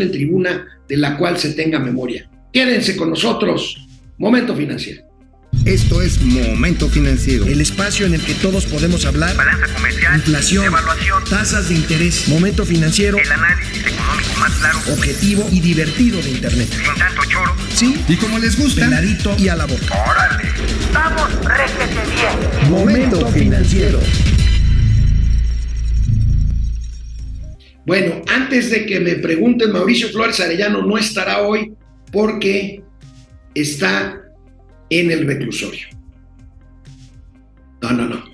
en tribuna de la cual se tenga memoria. Quédense con nosotros. Momento financiero. Esto es Momento Financiero. El espacio en el que todos podemos hablar. Balanza comercial. Inflación. Evaluación. Tasas de interés. Momento financiero. El análisis económico más claro. Objetivo y divertido de Internet. Sin tanto choro. Sí. Y como les gusta, Peladito y a la boca. ¡Órale! ¡Vamos, réjete bien! Momento financiero. Bueno, antes de que me pregunten, Mauricio Flores Arellano no estará hoy porque está en el reclusorio. No, no, no.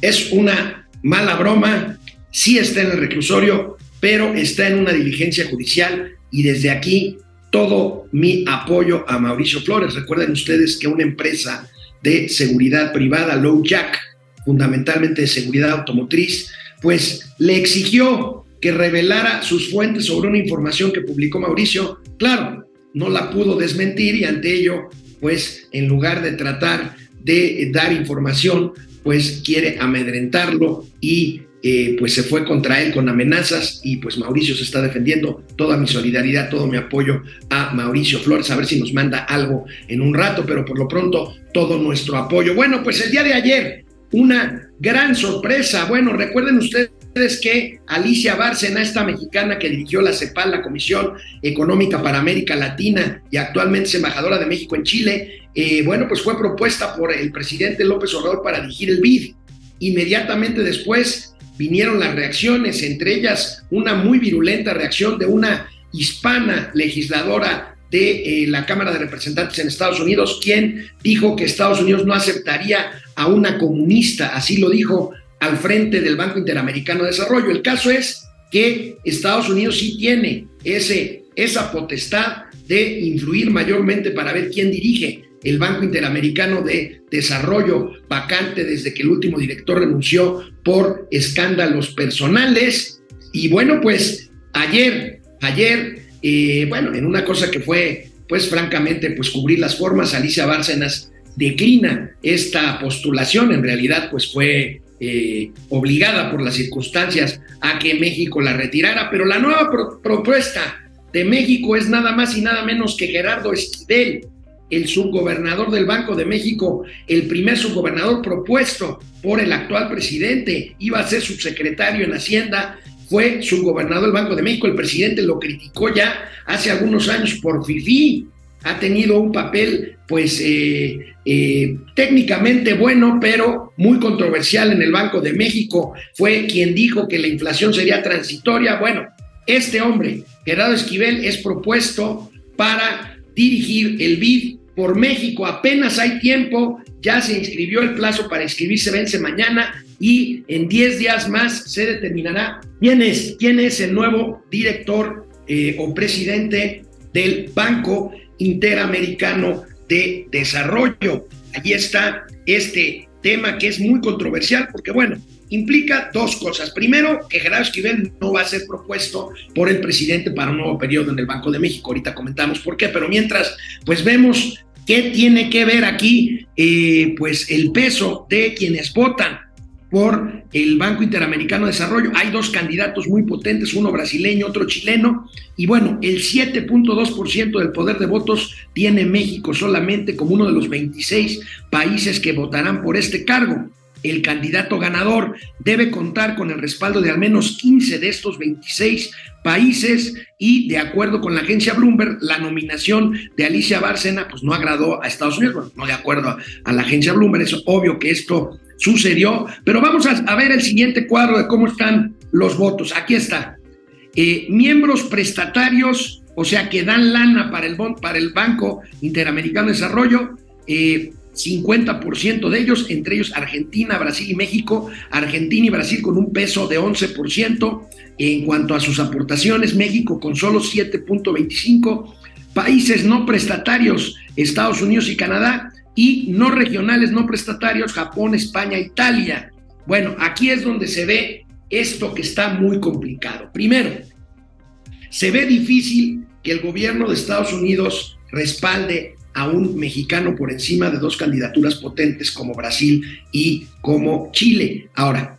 Es una mala broma. Sí está en el reclusorio, pero está en una diligencia judicial y desde aquí todo mi apoyo a Mauricio Flores. Recuerden ustedes que una empresa de seguridad privada, Low Jack, fundamentalmente de seguridad automotriz, pues le exigió que revelara sus fuentes sobre una información que publicó Mauricio. Claro, no la pudo desmentir y ante ello, pues en lugar de tratar de dar información, pues quiere amedrentarlo y eh, pues se fue contra él con amenazas y pues Mauricio se está defendiendo. Toda mi solidaridad, todo mi apoyo a Mauricio Flores, a ver si nos manda algo en un rato, pero por lo pronto todo nuestro apoyo. Bueno, pues el día de ayer, una gran sorpresa. Bueno, recuerden ustedes que Alicia Bárcena, esta mexicana que dirigió la CEPAL, la Comisión Económica para América Latina y actualmente es embajadora de México en Chile, eh, bueno, pues fue propuesta por el presidente López Obrador para dirigir el BID. Inmediatamente después vinieron las reacciones, entre ellas una muy virulenta reacción de una hispana legisladora de eh, la Cámara de Representantes en Estados Unidos, quien dijo que Estados Unidos no aceptaría a una comunista, así lo dijo al frente del Banco Interamericano de Desarrollo. El caso es que Estados Unidos sí tiene ese, esa potestad de influir mayormente para ver quién dirige el Banco Interamericano de Desarrollo, vacante desde que el último director renunció por escándalos personales. Y bueno, pues ayer, ayer, eh, bueno, en una cosa que fue, pues francamente, pues cubrir las formas, Alicia Bárcenas declina esta postulación, en realidad pues fue eh, obligada por las circunstancias a que México la retirara, pero la nueva propuesta de México es nada más y nada menos que Gerardo Esquivel, el subgobernador del Banco de México, el primer subgobernador propuesto por el actual presidente, iba a ser subsecretario en Hacienda, fue subgobernador del Banco de México, el presidente lo criticó ya hace algunos años por FIFI, ha tenido un papel pues eh, eh, técnicamente bueno, pero muy controversial en el Banco de México. Fue quien dijo que la inflación sería transitoria. Bueno, este hombre, Gerardo Esquivel, es propuesto para dirigir el BID por México. Apenas hay tiempo, ya se inscribió el plazo para inscribirse, vence mañana y en 10 días más se determinará quién es, quién es el nuevo director eh, o presidente del Banco Interamericano de Desarrollo. Allí está este tema que es muy controversial porque, bueno, implica dos cosas. Primero, que Gerardo Esquivel no va a ser propuesto por el presidente para un nuevo periodo en el Banco de México. Ahorita comentamos por qué, pero mientras, pues vemos qué tiene que ver aquí, eh, pues el peso de quienes votan por el Banco Interamericano de Desarrollo. Hay dos candidatos muy potentes, uno brasileño, otro chileno, y bueno, el 7.2% del poder de votos tiene México solamente como uno de los 26 países que votarán por este cargo. El candidato ganador debe contar con el respaldo de al menos 15 de estos 26 países y de acuerdo con la agencia Bloomberg, la nominación de Alicia Bárcena pues no agradó a Estados Unidos, no de acuerdo a, la agencia Bloomberg, es obvio que esto sucedió, pero vamos a, ver el siguiente cuadro de cómo están los votos. Aquí está. Eh, miembros prestatarios, o sea, que dan lana para el, Banco Interamericano de Desarrollo, eh, 50% de ellos, entre ellos Argentina, Brasil y México. Argentina y Brasil con un peso de 11%. En cuanto a sus aportaciones, México con solo 7.25%. Países no prestatarios, Estados Unidos y Canadá. Y no regionales, no prestatarios, Japón, España, Italia. Bueno, aquí es donde se ve esto que está muy complicado. Primero, se ve difícil que el gobierno de Estados Unidos respalde a un mexicano por encima de dos candidaturas potentes como Brasil y como Chile. Ahora,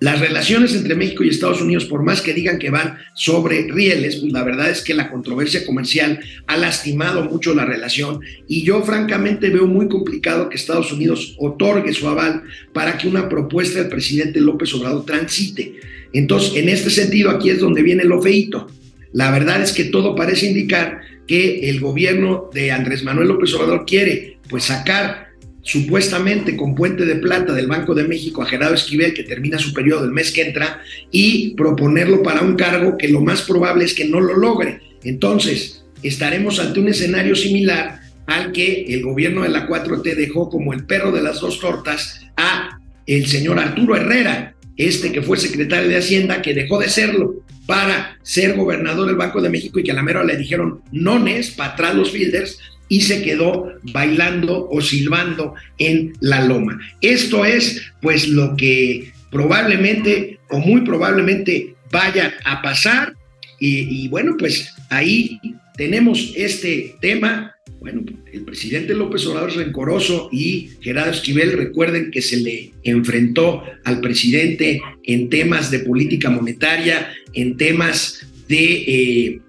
las relaciones entre México y Estados Unidos, por más que digan que van sobre rieles, pues la verdad es que la controversia comercial ha lastimado mucho la relación y yo francamente veo muy complicado que Estados Unidos otorgue su aval para que una propuesta del presidente López Obrador transite. Entonces, en este sentido, aquí es donde viene lo feito. La verdad es que todo parece indicar que el gobierno de Andrés Manuel López Obrador quiere pues sacar supuestamente con Puente de Plata del Banco de México a Gerardo Esquivel, que termina su periodo el mes que entra, y proponerlo para un cargo que lo más probable es que no lo logre. Entonces, estaremos ante un escenario similar al que el gobierno de la 4T dejó como el perro de las dos tortas a el señor Arturo Herrera, este que fue secretario de Hacienda, que dejó de serlo para ser gobernador del Banco de México y que a la mera le dijeron nones, para atrás los fielders, y se quedó bailando o silbando en la loma. Esto es pues lo que probablemente o muy probablemente vaya a pasar y, bueno pues ahí tenemos este tema. Bueno, el presidente López Obrador es rencoroso y Gerardo Esquivel, recuerden que se le enfrentó al presidente en temas de política monetaria, en temas de eh,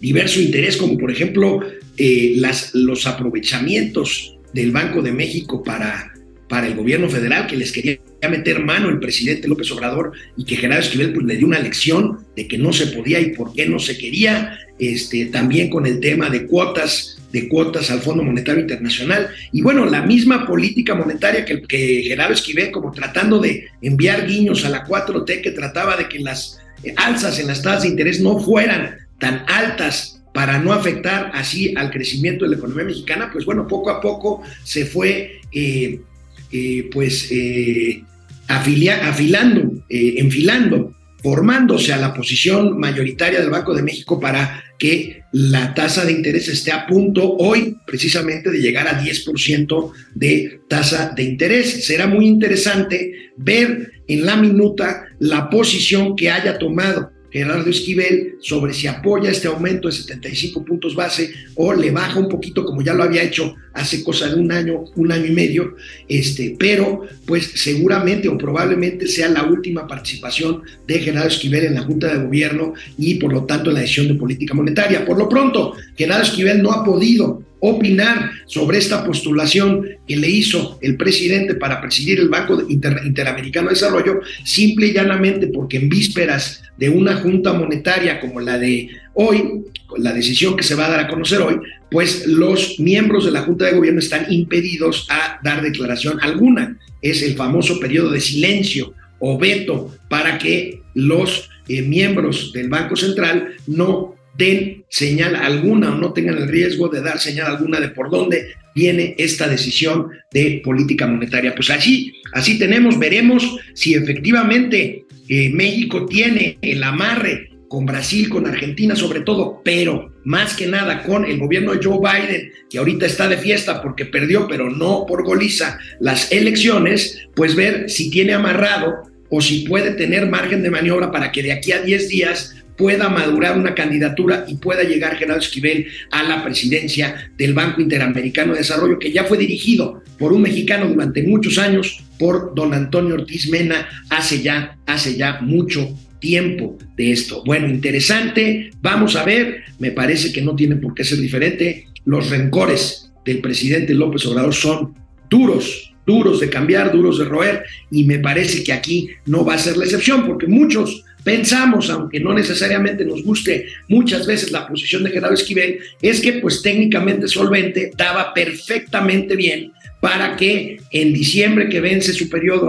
diverso interés, como por ejemplo eh, las, los aprovechamientos del Banco de México para, para el gobierno federal, que les quería meter mano el presidente López Obrador y que Gerardo Esquivel pues, le dio una lección de que no se podía y por qué no se quería, este, también con el tema de cuotas de cuotas al Fondo Monetario Internacional. Y bueno, la misma política monetaria que, que Gerardo Esquivel, como tratando de enviar guiños a la 4T, que trataba de que las alzas en las tasas de interés no fueran tan altas para no afectar así al crecimiento de la economía mexicana, pues bueno, poco a poco se fue eh, eh, pues eh, afilando, enfilando, formándose a la posición mayoritaria del Banco de México para que la tasa de interés esté a punto hoy precisamente de llegar a 10% de tasa de interés. Será muy interesante ver en la minuta la posición que haya tomado Gerardo Esquivel sobre si apoya este aumento de 75 puntos base o le baja un poquito como ya lo había hecho hace cosa de un año, un año y medio, este, pero pues seguramente o probablemente sea la última participación de Gerardo Esquivel en la Junta de Gobierno y por lo tanto en la decisión de política monetaria. Por lo pronto, Gerardo Esquivel no ha podido opinar sobre esta postulación que le hizo el presidente para presidir el Banco Interamericano de Desarrollo, simple y llanamente porque en vísperas de una junta monetaria como la de hoy, la decisión que se va a dar a conocer hoy, pues los miembros de la Junta de Gobierno están impedidos a dar declaración alguna. Es el famoso periodo de silencio o veto para que los eh, miembros del Banco Central no den señal alguna o no tengan el riesgo de dar señal alguna de por dónde viene esta decisión de política monetaria. Pues así, así tenemos, veremos si efectivamente eh, México tiene el amarre con Brasil, con Argentina sobre todo, pero más que nada con el gobierno de Joe Biden, que ahorita está de fiesta porque perdió, pero no por goliza, las elecciones, pues ver si tiene amarrado o si puede tener margen de maniobra para que de aquí a 10 días pueda madurar una candidatura y pueda llegar Gerardo Esquivel a la presidencia del Banco Interamericano de Desarrollo, que ya fue dirigido por un mexicano durante muchos años, por don Antonio Ortiz Mena, hace ya, hace ya mucho tiempo de esto. Bueno, interesante, vamos a ver, me parece que no tiene por qué ser diferente, los rencores del presidente López Obrador son duros, duros de cambiar, duros de roer, y me parece que aquí no va a ser la excepción, porque muchos pensamos, aunque no necesariamente nos guste muchas veces la posición de Gerardo Esquivel, es que pues técnicamente solvente daba perfectamente bien para que en diciembre que vence su periodo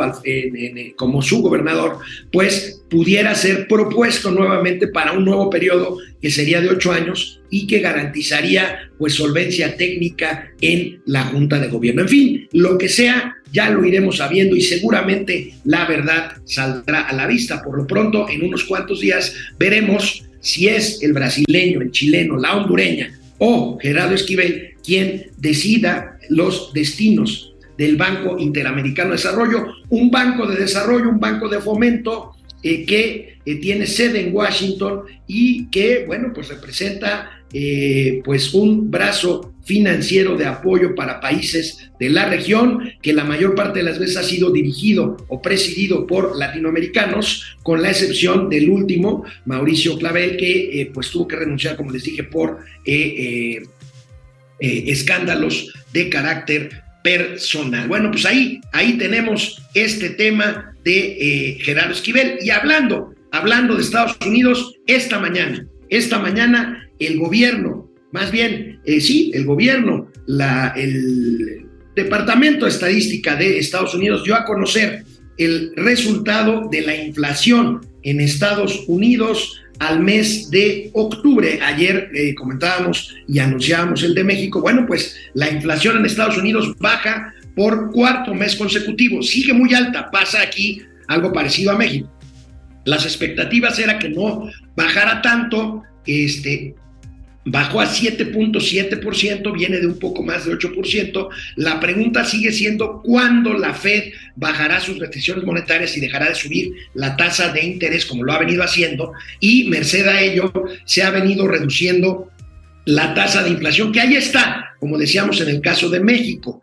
como su gobernador, pues pudiera ser propuesto nuevamente para un nuevo periodo que sería de ocho años y que garantizaría pues solvencia técnica en la Junta de Gobierno. En fin, lo que sea, ya lo iremos sabiendo y seguramente la verdad saldrá a la vista. Por lo pronto, en unos cuantos días veremos si es el brasileño, el chileno, la hondureña o Gerardo Esquivel quien decida los destinos del Banco Interamericano de Desarrollo, un banco de desarrollo, un banco de fomento eh, que eh, tiene sede en Washington y que, bueno, pues representa eh, pues un brazo financiero de apoyo para países de la región, que la mayor parte de las veces ha sido dirigido o presidido por latinoamericanos, con la excepción del último, Mauricio Clavel, que pues tuvo que renunciar, como les dije, por escándalos de carácter personal. Bueno, pues ahí, ahí tenemos este tema de Gerardo Esquivel. Y hablando, hablando de Estados Unidos, esta mañana, esta mañana el gobierno, más bien, eh, sí, el gobierno, la, el Departamento de Estadística de Estados Unidos dio a conocer el resultado de la inflación en Estados Unidos al mes de octubre. Ayer eh, comentábamos y anunciábamos el de México. Bueno, pues la inflación en Estados Unidos baja por cuarto mes consecutivo. Sigue muy alta. Pasa aquí algo parecido a México. Las expectativas era que no bajara tanto, este, bajó a 7.7%, viene de un poco más de 8%. La pregunta sigue siendo cuándo la Fed bajará sus restricciones monetarias y dejará de subir la tasa de interés como lo ha venido haciendo y merced a ello se ha venido reduciendo la tasa de inflación, que ahí está, como decíamos en el caso de México.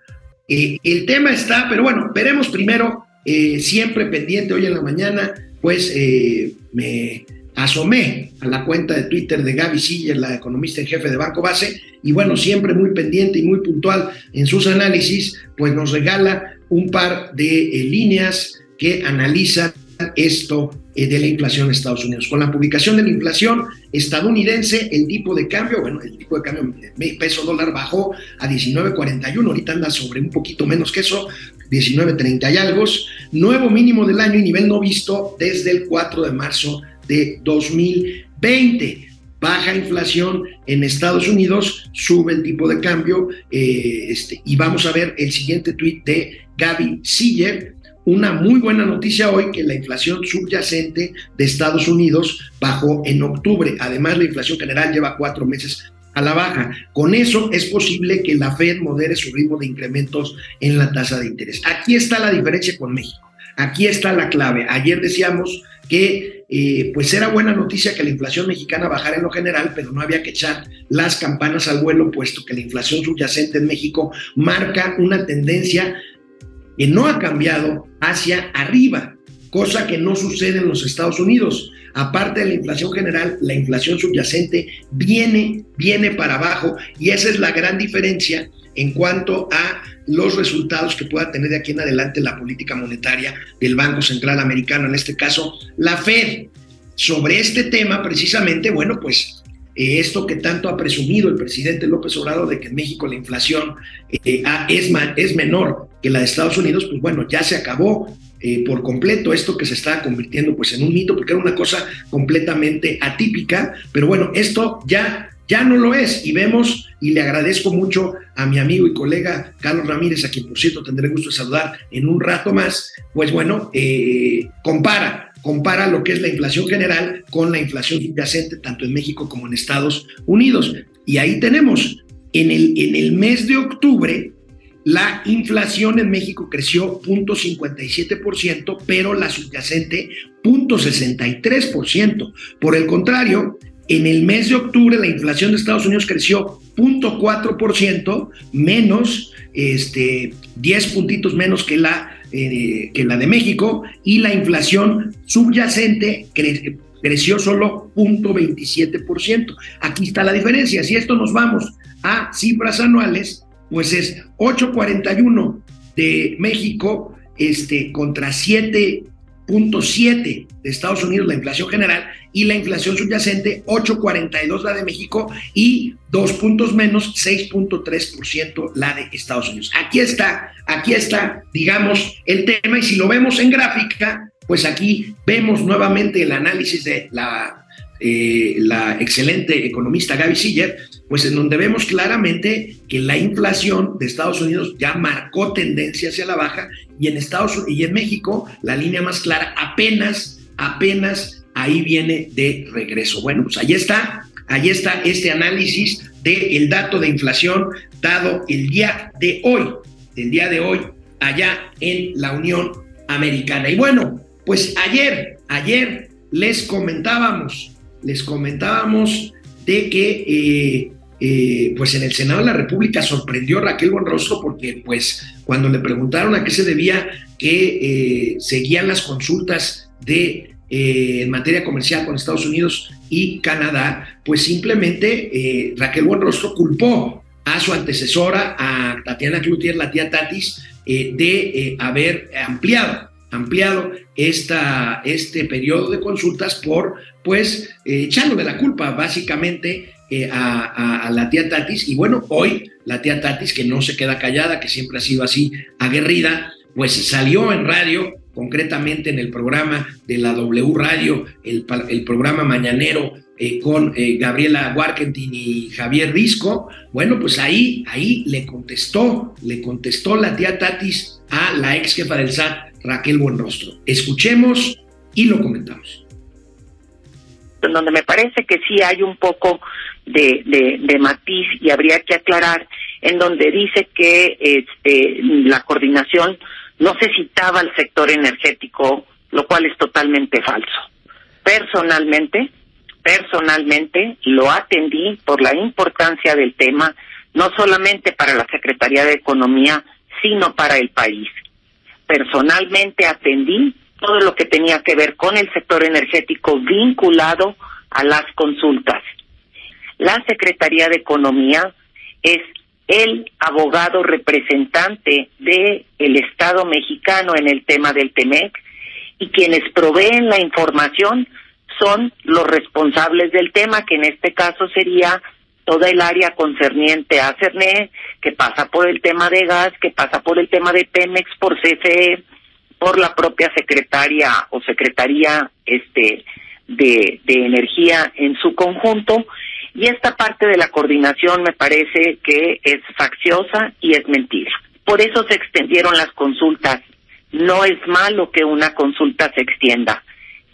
Eh, el tema está, pero bueno, veremos primero, eh, siempre pendiente hoy en la mañana, pues eh, me asomé a la cuenta de Twitter de Gaby Siller, la economista en jefe de Banco Base, y bueno, siempre muy pendiente y muy puntual en sus análisis, pues nos regala un par de eh, líneas que analizan esto eh, de la inflación en Estados Unidos. Con la publicación de la inflación estadounidense, el tipo de cambio, bueno, el tipo de cambio peso dólar bajó a 19.41, ahorita anda sobre un poquito menos que eso, 19.30 y algo, nuevo mínimo del año y nivel no visto desde el 4 de marzo de 2020. Baja inflación en Estados Unidos, sube el tipo de cambio eh, este, y vamos a ver el siguiente tuit de Gaby Siller. Una muy buena noticia hoy que la inflación subyacente de Estados Unidos bajó en octubre. Además, la inflación general lleva cuatro meses a la baja. Con eso es posible que la Fed modere su ritmo de incrementos en la tasa de interés. Aquí está la diferencia con México. Aquí está la clave. Ayer decíamos que eh, pues era buena noticia que la inflación mexicana bajara en lo general, pero no había que echar las campanas al vuelo, puesto que la inflación subyacente en México marca una tendencia que no ha cambiado hacia arriba, cosa que no sucede en los Estados Unidos. Aparte de la inflación general, la inflación subyacente viene, viene para abajo y esa es la gran diferencia en cuanto a los resultados que pueda tener de aquí en adelante la política monetaria del Banco Central Americano, en este caso la Fed. Sobre este tema, precisamente, bueno, pues eh, esto que tanto ha presumido el presidente López Obrador de que en México la inflación eh, es, es menor que la de Estados Unidos, pues bueno, ya se acabó eh, por completo esto que se está convirtiendo pues en un mito, porque era una cosa completamente atípica, pero bueno, esto ya ya no lo es y vemos y le agradezco mucho a mi amigo y colega Carlos Ramírez, a quien por cierto tendré gusto de saludar en un rato más, pues bueno, eh, compara, compara lo que es la inflación general con la inflación subyacente tanto en México como en Estados Unidos. Y ahí tenemos, en el, en el mes de octubre, la inflación en México creció 0.57%, pero la subyacente 0.63%. Por el contrario, en el mes de octubre la inflación de Estados Unidos creció 0.4%, menos, este, 10 puntitos menos que la, eh, que la de México, y la inflación subyacente creció solo 0.27%. Aquí está la diferencia. Si esto nos vamos a cifras anuales, pues es 8.41 de México este, contra 7 7 de Estados Unidos la inflación general y la inflación subyacente 8.42 la de México y dos puntos menos 6.3% la de Estados Unidos. Aquí está, aquí está, digamos, el tema y si lo vemos en gráfica, pues aquí vemos nuevamente el análisis de la eh, la excelente economista Gaby Siller, pues en donde vemos claramente que la inflación de Estados Unidos ya marcó tendencia hacia la baja y en Estados y en México la línea más clara apenas, apenas ahí viene de regreso. Bueno, pues ahí está, ahí está este análisis del dato de inflación dado el día de hoy, el día de hoy allá en la Unión Americana. Y bueno, pues ayer ayer les comentábamos, les comentábamos de que eh, eh, pues en el Senado de la República sorprendió a Raquel Buenrostro porque pues cuando le preguntaron a qué se debía que seguían las consultas de en materia comercial con Estados Unidos y Canadá, pues simplemente Raquel Buenrostro culpó a su antecesora, a Tatiana Cloutier, la tía Tatis, de haber ampliado ampliado esta, este periodo de consultas por, pues, eh, echándole la culpa básicamente eh, a, la tía Tatis. Y bueno, hoy la tía Tatis, que no se queda callada, que siempre ha sido así aguerrida, pues salió en radio, concretamente en el programa de la W Radio, el, el programa mañanero eh, con eh, Gabriela Warkentin y Javier Risco, bueno, pues ahí, ahí le contestó, le contestó la tía Tatis a la ex jefa del SAT, Raquel Buenrostro. Escuchemos y lo comentamos. En donde me parece que sí hay un poco de, de, matiz y habría que aclarar, en donde dice que este, la coordinación no se citaba al sector energético, lo cual es totalmente falso. Personalmente, personalmente lo atendí por la importancia del tema, no solamente para la Secretaría de Economía, sino para el país personalmente atendí todo lo que tenía que ver con el sector energético vinculado a las consultas. La Secretaría de Economía es el abogado representante del el Estado mexicano en el tema del TEMEC y quienes proveen la información son los responsables del tema, que en este caso sería toda el área concerniente a CERNE, que pasa por el tema de gas, que pasa por el tema de Pemex, por CFE, por la propia secretaria o secretaría este de, de energía en su conjunto y esta parte de la coordinación me parece que es facciosa y es mentira. Por eso se extendieron las consultas. No es malo que una consulta se extienda.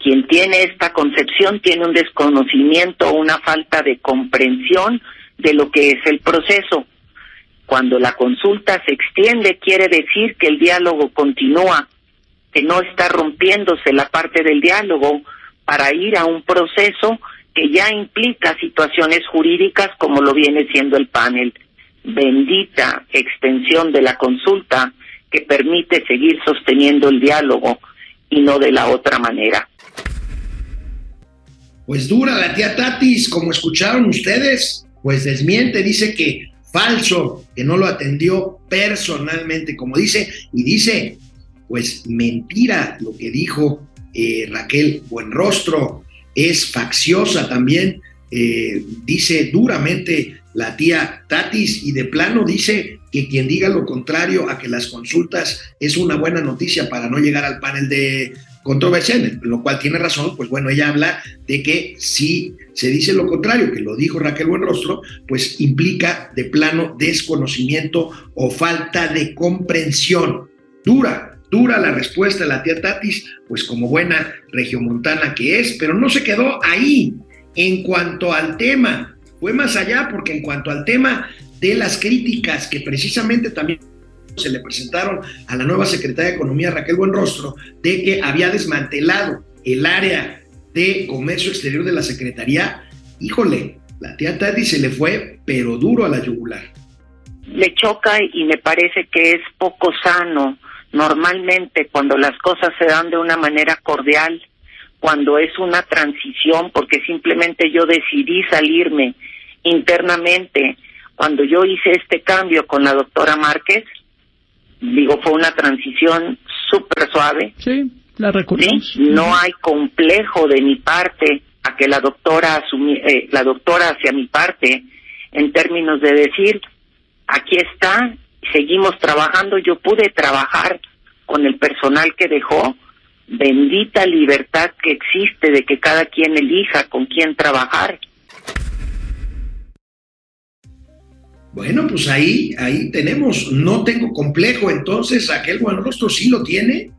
Quien tiene esta concepción tiene un desconocimiento, una falta de comprensión de lo que es el proceso. Cuando la consulta se extiende quiere decir que el diálogo continúa, que no está rompiéndose la parte del diálogo para ir a un proceso que ya implica situaciones jurídicas como lo viene siendo el panel. Bendita extensión de la consulta que permite seguir sosteniendo el diálogo y no de la otra manera. Pues dura la tía Tatis, como escucharon ustedes, pues desmiente, dice que falso, que no lo atendió personalmente, como dice, y dice, pues mentira lo que dijo eh, Raquel Buenrostro, es facciosa también, eh, dice duramente la tía Tatis y de plano dice que quien diga lo contrario a que las consultas es una buena noticia para no llegar al panel de controversia, lo cual tiene razón, pues bueno, ella habla de que si se dice lo contrario, que lo dijo Raquel Buenrostro, pues implica de plano desconocimiento o falta de comprensión. Dura, dura la respuesta de la tía Tatis, pues como buena regiomontana que es, pero no se quedó ahí. En cuanto al tema, fue más allá porque en cuanto al tema de las críticas que precisamente también se le presentaron a la nueva secretaria de Economía, Raquel Buenrostro, de que había desmantelado el área de comercio exterior de la Secretaría. Híjole, la tía Tati se le fue, pero duro a la yugular. Le choca y me parece que es poco sano. Normalmente cuando las cosas se dan de una manera cordial, cuando es una transición, porque simplemente yo decidí salirme internamente, cuando yo hice este cambio con la doctora Márquez, digo, fue una transición súper suave. Sí, la recordamos. No hay complejo de mi parte a que la doctora asumi, eh, la doctora hacia mi parte en términos de decir, aquí está, seguimos trabajando, yo pude trabajar con el personal que dejó, bendita libertad que existe de que cada quien elija con quién trabajar. Bueno, pues ahí, ahí tenemos, no tengo complejo, entonces aquel rostro sí lo tiene.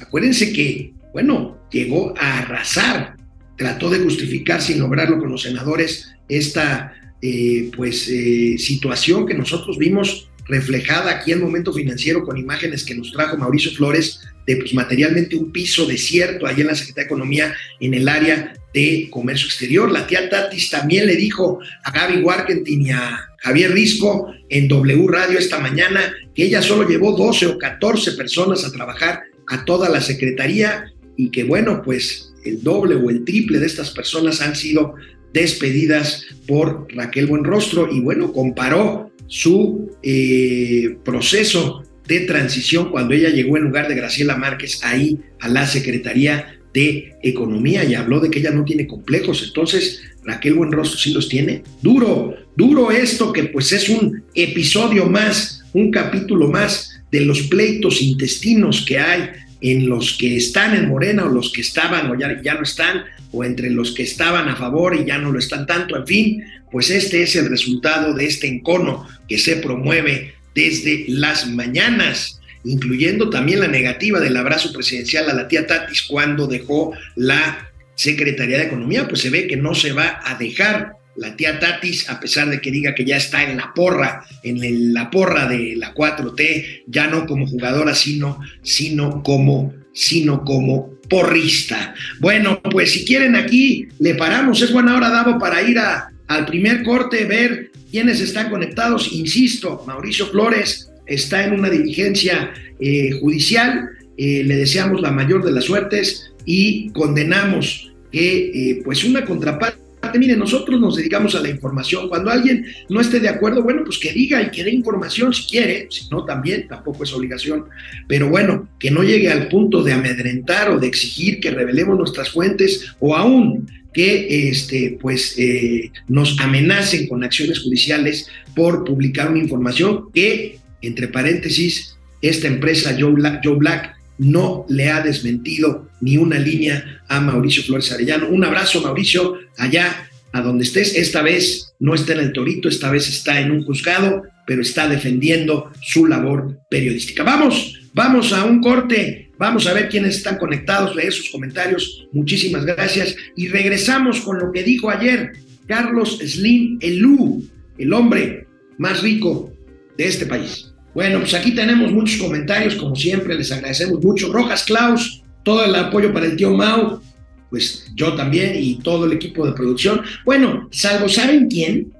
Acuérdense que, bueno, llegó a arrasar, trató de justificar sin lograrlo con los senadores esta, eh, pues, eh, situación que nosotros vimos reflejada aquí en Momento Financiero con imágenes que nos trajo Mauricio Flores de pues, materialmente un piso desierto ahí en la Secretaría de Economía en el área de comercio exterior. La tía Tatis también le dijo a Gaby Warkentin y a Javier Risco en W Radio esta mañana que ella solo llevó 12 o 14 personas a trabajar a toda la Secretaría y que bueno, pues el doble o el triple de estas personas han sido despedidas por Raquel Buenrostro y bueno, comparó su eh, proceso de transición cuando ella llegó en lugar de Graciela Márquez ahí a la Secretaría de Economía y habló de que ella no tiene complejos. Entonces, Raquel Buenrostro sí los tiene. Duro, duro esto que pues es un episodio más, un capítulo más de los pleitos intestinos que hay en los que están en Morena o los que estaban o ya, ya no están o entre los que estaban a favor y ya no lo están tanto, en fin, pues este es el resultado de este encono que se promueve desde las mañanas, incluyendo también la negativa del abrazo presidencial a la tía Tatis cuando dejó la Secretaría de Economía, pues se ve que no se va a dejar la tía Tatis, a pesar de que diga que ya está en la porra, en la porra de la 4T, ya no como jugadora, sino, sino como, sino como porrista. Bueno, pues si quieren aquí le paramos. Es buena hora, Davo, para ir al primer corte, ver quiénes están conectados. Insisto, Mauricio Flores está en una diligencia eh, judicial. Eh, le deseamos la mayor de las suertes y condenamos que eh, pues una contraparte Mire, nosotros nos dedicamos a la información. Cuando alguien no esté de acuerdo, bueno, pues que diga y que dé información si quiere, si no, también, tampoco es obligación. Pero bueno, que no llegue al punto de amedrentar o de exigir que revelemos nuestras fuentes o aún que este, pues, eh, nos amenacen con acciones judiciales por publicar una información que, entre paréntesis, esta empresa Joe Black no le ha desmentido ni una línea a Mauricio Flores Arellano. Un abrazo, Mauricio, allá a donde estés. Esta vez no está en el Torito, esta vez está en un juzgado, pero está defendiendo su labor periodística. Vamos, vamos a un corte. Vamos a ver quiénes están conectados, leer sus comentarios. Muchísimas gracias. Y regresamos con lo que dijo ayer Carlos Slim Elú, el hombre más rico de este país. Bueno, pues aquí tenemos muchos comentarios, como siempre, les agradecemos mucho. Rojas Klaus, todo el apoyo para el tío Mau, pues yo también y todo el equipo de producción. Bueno, salvo, ¿saben quién?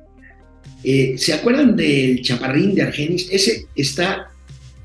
Eh, ¿Se acuerdan del chaparrín de Argenis? Ese está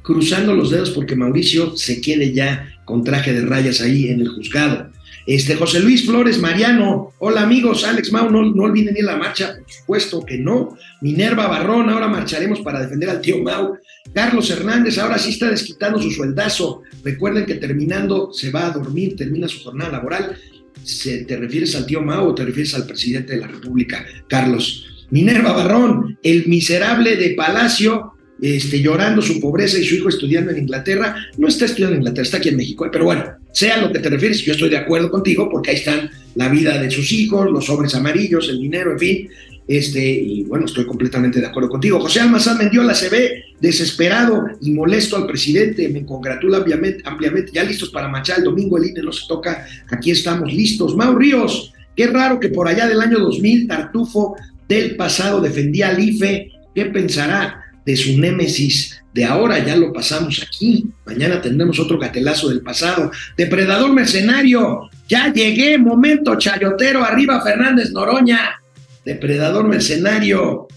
cruzando los dedos porque Mauricio se quede ya con traje de rayas ahí en el juzgado. Este, José Luis Flores Mariano, hola amigos, Alex Mau, no, no olviden ir a la marcha, por supuesto que no. Minerva Barrón, ahora marcharemos para defender al tío Mau. Carlos Hernández, ahora sí está desquitando su sueldazo. Recuerden que terminando se va a dormir, termina su jornada laboral. ¿Se, ¿Te refieres al tío Mau o te refieres al presidente de la República, Carlos? Minerva Barrón, el miserable de Palacio, este, llorando su pobreza y su hijo estudiando en Inglaterra. No está estudiando en Inglaterra, está aquí en México. ¿eh? Pero bueno, sea lo que te refieres, yo estoy de acuerdo contigo porque ahí están la vida de sus hijos, los sobres amarillos, el dinero, en fin. Este, y bueno, estoy completamente de acuerdo contigo. José Almazán Mendiola se ve desesperado y molesto al presidente. Me congratula ampliamente. Ya listos para marchar el domingo, el INE no se toca. Aquí estamos listos. Mau Ríos, qué raro que por allá del año 2000 Tartufo del pasado defendía al IFE. ¿Qué pensará? de su némesis de ahora, ya lo pasamos aquí. Mañana tendremos otro gatelazo del pasado. Depredador mercenario, ya llegué, momento chayotero, arriba Fernández Noroña. Depredador mercenario,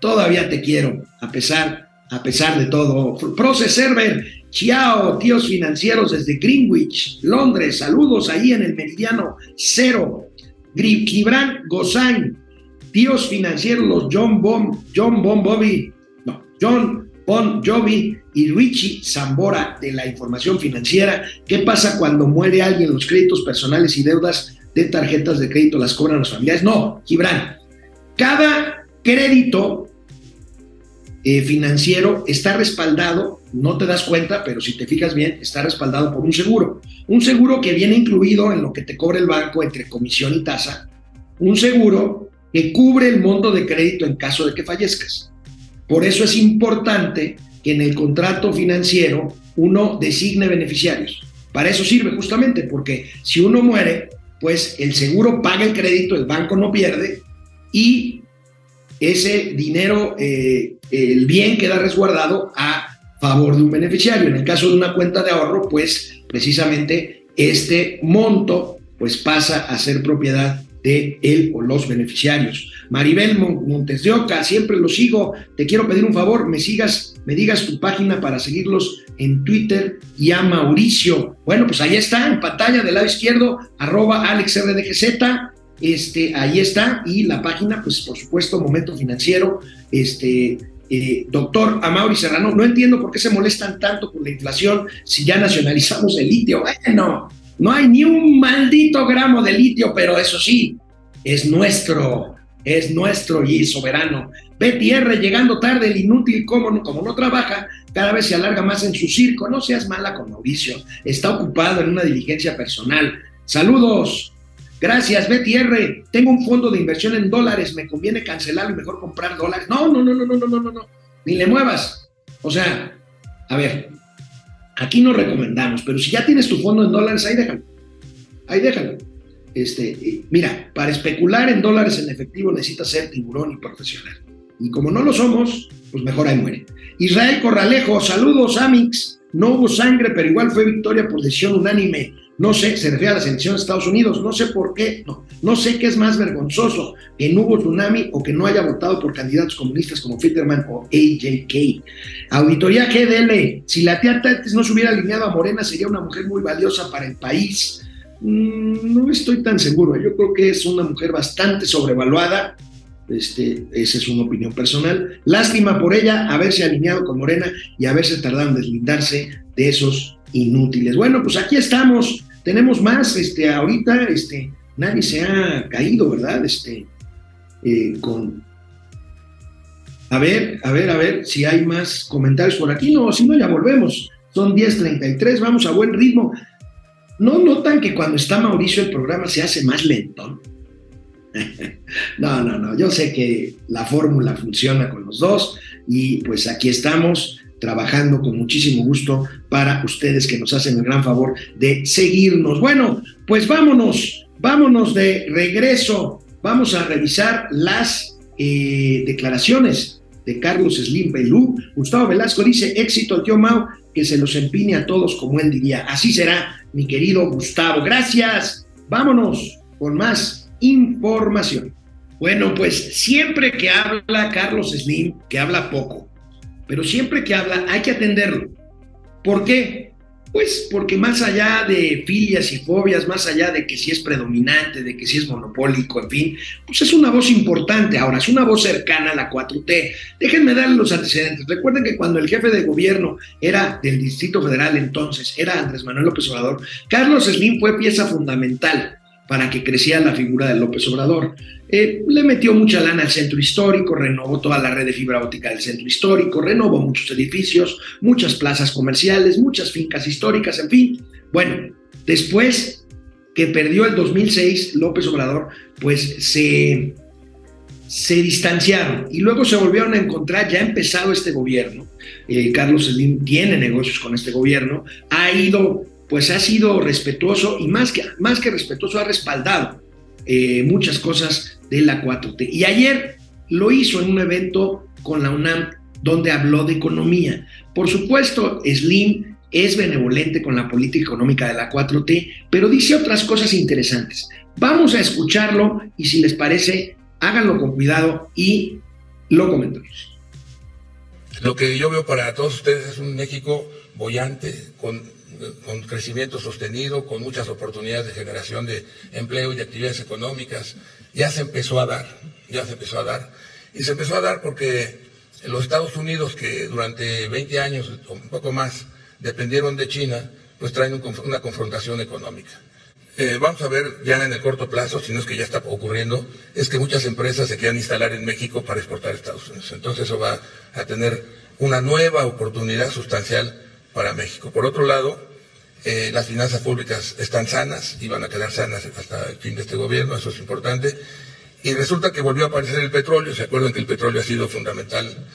todavía te quiero, a pesar, a pesar de todo. Proce Server, Chiao, tíos financieros desde Greenwich, Londres, saludos ahí en el meridiano cero. Gibran Gozain, tíos financieros, los John Bomb, John Bomb Bobby, John Bon Jovi y Richie Zambora de la información financiera. ¿Qué pasa cuando muere alguien? Los créditos personales y deudas de tarjetas de crédito las cobran los familiares. No, Gibran. Cada crédito eh, financiero está respaldado, no te das cuenta, pero si te fijas bien, está respaldado por un seguro. Un seguro que viene incluido en lo que te cobra el banco entre comisión y tasa. Un seguro que cubre el monto de crédito en caso de que fallezcas. Por eso es importante que en el contrato financiero uno designe beneficiarios. Para eso sirve justamente, porque si uno muere, pues el seguro paga el crédito, el banco no pierde y ese dinero, eh, el bien queda resguardado a favor de un beneficiario. En el caso de una cuenta de ahorro, pues precisamente este monto pues pasa a ser propiedad de él o los beneficiarios. Maribel Montes de Oca, siempre lo sigo. Te quiero pedir un favor, me sigas, me digas tu página para seguirlos en Twitter y a Mauricio. Bueno, pues ahí está, en pantalla del lado izquierdo, arroba AlexRDGZ. Este, ahí está, y la página, pues por supuesto, Momento Financiero, este, eh, doctor Amaury Serrano, no entiendo por qué se molestan tanto con la inflación si ya nacionalizamos el litio. Bueno, no hay ni un maldito gramo de litio, pero eso sí, es nuestro, es nuestro y soberano. Betty R llegando tarde, el inútil, como no, como no trabaja, cada vez se alarga más en su circo. No seas mala con Mauricio, está ocupado en una diligencia personal. Saludos. Gracias, Betty R. Tengo un fondo de inversión en dólares, me conviene cancelarlo y mejor comprar dólares. No, no, no, no, no, no, no, no. Ni le muevas. O sea, a ver, Aquí no recomendamos, pero si ya tienes tu fondo en dólares, ahí déjalo. Ahí déjalo. Este, mira, para especular en dólares en efectivo necesitas ser tiburón y profesional. Y como no lo somos, pues mejor ahí muere. Israel Corralejo, saludos, Amix. No hubo sangre, pero igual fue victoria por decisión unánime. No sé, se refiere a las elecciones de Estados Unidos, no sé por qué, no, no sé qué es más vergonzoso, que no hubo tsunami o que no haya votado por candidatos comunistas como Fitterman o AJK. Auditoría GDL, si la tía Tatis no se hubiera alineado a Morena, sería una mujer muy valiosa para el país. Mm, no estoy tan seguro, yo creo que es una mujer bastante sobrevaluada, este, esa es una opinión personal. Lástima por ella haberse alineado con Morena y haberse tardado en deslindarse de esos inútiles. Bueno, pues aquí estamos tenemos más, este, ahorita, este, nadie se ha caído, ¿verdad? Este, eh, con... A ver, a ver, a ver si hay más comentarios por aquí. No, si no, ya volvemos. Son 10.33, vamos a buen ritmo. ¿No notan que cuando está Mauricio el programa se hace más lento? no, no, no. Yo sé que la fórmula funciona con los dos y pues aquí estamos trabajando con muchísimo gusto para ustedes que nos hacen el gran favor de seguirnos. Bueno, pues vámonos, vámonos de regreso. Vamos a revisar las eh, declaraciones de Carlos Slim Belú. Gustavo Velasco dice, éxito tío Mau, que se los empine a todos como él diría. Así será, mi querido Gustavo. Gracias. Vámonos con más información. Bueno, pues siempre que habla Carlos Slim, que habla poco, pero siempre que habla hay que atenderlo. ¿Por qué? Pues porque más allá de filias y fobias, más allá de que si es predominante, de que si es monopólico, en fin, pues es una voz importante. Ahora, es una voz cercana a la 4T. Déjenme darle los antecedentes. Recuerden que cuando el jefe de gobierno era del Distrito Federal entonces, era Andrés Manuel López Obrador, Carlos Slim fue pieza fundamental para que creciera la figura de López Obrador. Eh, le metió mucha lana al centro histórico, renovó toda la red de fibra óptica del centro histórico, renovó muchos edificios, muchas plazas comerciales, muchas fincas históricas, en fin. Bueno, después que perdió el 2006, López Obrador, pues se, se distanciaron y luego se volvieron a encontrar, ya ha empezado este gobierno, eh, Carlos Slim tiene negocios con este gobierno, ha ido pues ha sido respetuoso y más que, más que respetuoso ha respaldado eh, muchas cosas de la 4T. Y ayer lo hizo en un evento con la UNAM donde habló de economía. Por supuesto, Slim es benevolente con la política económica de la 4T, pero dice otras cosas interesantes. Vamos a escucharlo y si les parece, háganlo con cuidado y lo comentamos. Lo que yo veo para todos ustedes es un México bollante, con con crecimiento sostenido, con muchas oportunidades de generación de empleo y de actividades económicas. Ya se empezó a dar, ya se empezó a dar. Y se empezó a dar porque los Estados Unidos, que durante 20 años o un poco más dependieron de China, pues traen una confrontación económica. Eh, vamos a ver ya en el corto plazo, si no es que ya está ocurriendo, es que muchas empresas se quieran instalar en México para exportar a Estados Unidos. Entonces eso va a tener una nueva oportunidad sustancial para México. Por otro lado, eh, las finanzas públicas están sanas y van a quedar sanas hasta el fin de este gobierno, eso es importante. Y resulta que volvió a aparecer el petróleo, se acuerdan que el petróleo ha sido fundamental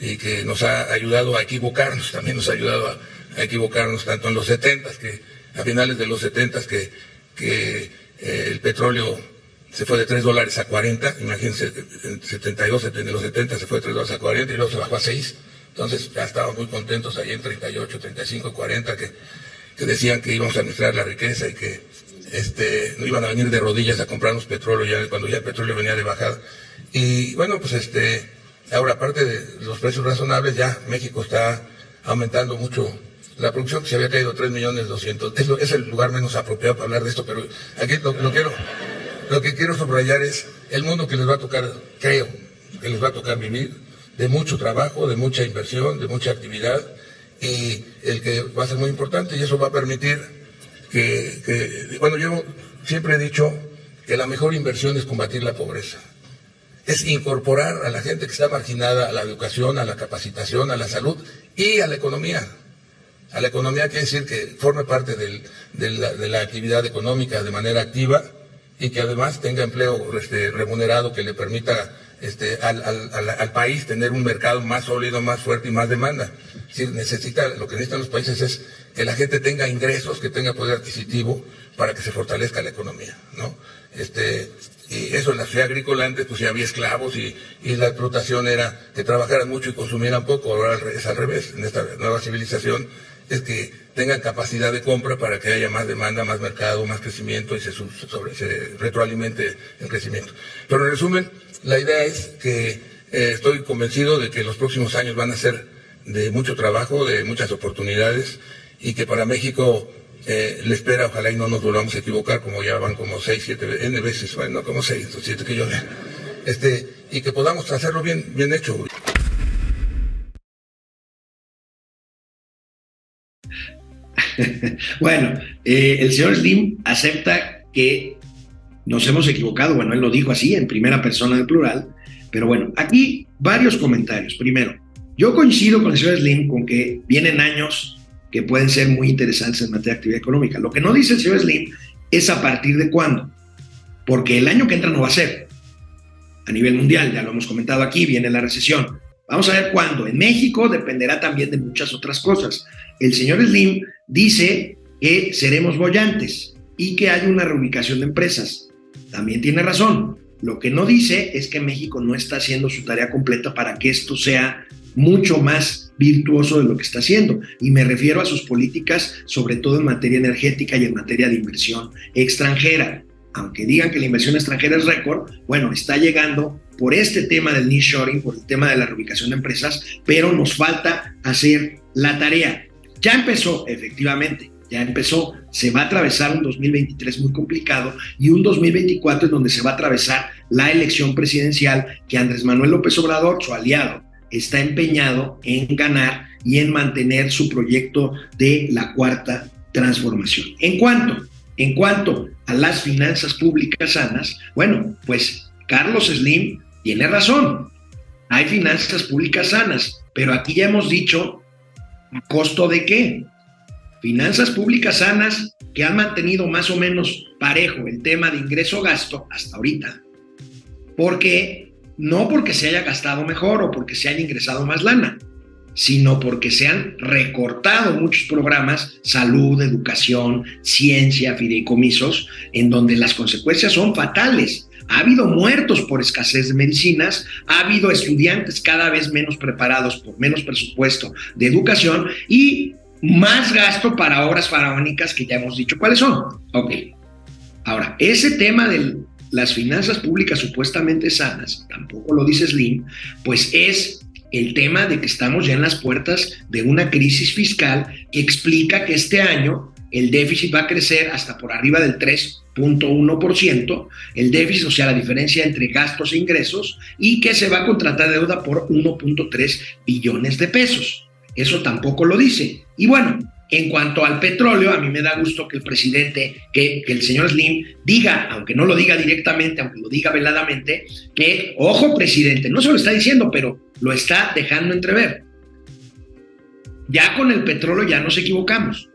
y que nos ha ayudado a equivocarnos, también nos ha ayudado a, equivocarnos tanto en los 70, que a finales de los 70 que, que eh, el petróleo se fue de 3 dólares a 40, imagínense, en 72, en los 70 se fue de 3 dólares a 40 y luego se bajó a 6. Entonces ya estaban muy contentos ahí en 38, 35, 40, que, que decían que íbamos a administrar la riqueza y que este, no iban a venir de rodillas a comprarnos petróleo ya cuando ya el petróleo venía de bajada. Y bueno, pues este, ahora aparte de los precios razonables, ya México está aumentando mucho la producción que se había caído 3 millones 200. Es, el lugar menos apropiado para hablar de esto, pero aquí lo, lo quiero lo que quiero subrayar es el mundo que les va a tocar, creo, que les va a tocar vivir, de mucho trabajo, de mucha inversión, de mucha actividad, y el que va a ser muy importante, y eso va a permitir que, bueno, yo siempre he dicho que la mejor inversión es combatir la pobreza. Es incorporar a la gente que está marginada a la educación, a la capacitación, a la salud y a la economía. A la economía quiere decir que forme parte de la actividad económica de manera activa y que además tenga empleo este, remunerado que le permita este, al, país tener un mercado más sólido, más fuerte y más demanda. Si necesita, lo que necesitan los países es que la gente tenga ingresos, que tenga poder adquisitivo para que se fortalezca la economía, ¿no? Este, y eso en la ciudad agrícola antes pues ya había esclavos y, y la explotación era que trabajaran mucho y consumieran poco, ahora es al revés, en esta nueva civilización es que tengan capacidad de compra para que haya más demanda, más mercado, más crecimiento y se, sobre, se retroalimente el crecimiento. Pero en resumen, la idea es que eh, estoy convencido de que los próximos años van a ser de mucho trabajo, de muchas oportunidades y que para México eh, le espera, ojalá y no nos volvamos a equivocar, como ya van como seis, siete, n veces, bueno, como seis, siete que yo vea, este, y que podamos hacerlo bien, bien hecho. bueno, eh, el señor Slim acepta que nos hemos equivocado. Bueno, él lo dijo así, en primera persona del plural. Pero bueno, aquí varios comentarios. Primero, yo coincido con el señor Slim con que vienen años que pueden ser muy interesantes en materia de actividad económica. Lo que no dice el señor Slim es a partir de cuándo. Porque el año que entra no va a ser. A nivel mundial, ya lo hemos comentado aquí, viene la recesión. Vamos a ver cuándo. En México dependerá también de muchas otras cosas. El señor Slim dice que seremos bollantes y que hay una reubicación de empresas. También tiene razón. Lo que no dice es que México no está haciendo su tarea completa para que esto sea mucho más virtuoso de lo que está haciendo. Y me refiero a sus políticas, sobre todo en materia energética y en materia de inversión extranjera. Aunque digan que la inversión extranjera es récord, bueno, está llegando por este tema del nearshoring, por el tema de la reubicación de empresas, pero nos falta hacer la tarea. Ya empezó, efectivamente, ya empezó. Se va a atravesar un 2023 muy complicado y un 2024 en donde se va a atravesar la elección presidencial que Andrés Manuel López Obrador, su aliado, está empeñado en ganar y en mantener su proyecto de la cuarta transformación. En cuanto, en cuanto a las finanzas públicas sanas, bueno, pues Carlos Slim tiene razón. Hay finanzas públicas sanas, pero aquí ya hemos dicho ¿A costo de qué? Finanzas públicas sanas que han mantenido más o menos parejo el tema de ingreso-gasto hasta ahorita. Porque no porque se haya gastado mejor o porque se haya ingresado más lana, sino porque se han recortado muchos programas, salud, educación, ciencia, fideicomisos, en donde las consecuencias son fatales. Ha habido muertos por escasez de medicinas, ha habido estudiantes cada vez menos preparados por menos presupuesto de educación y más gasto para obras faraónicas que ya hemos dicho cuáles son. Ok. Ahora, ese tema de las finanzas públicas supuestamente sanas, tampoco lo dice Slim, pues es el tema de que estamos ya en las puertas de una crisis fiscal que explica que este año el déficit va a crecer hasta por arriba del 3.1%, el déficit, o sea, la diferencia entre gastos e ingresos, y que se va a contratar deuda por 1.3 billones de pesos. Eso tampoco lo dice. Y bueno, en cuanto al petróleo, a mí me da gusto que el presidente, que, el señor Slim diga, aunque no lo diga directamente, aunque lo diga veladamente, que, ojo presidente, no se lo está diciendo, pero lo está dejando entrever. Ya con el petróleo ya nos equivocamos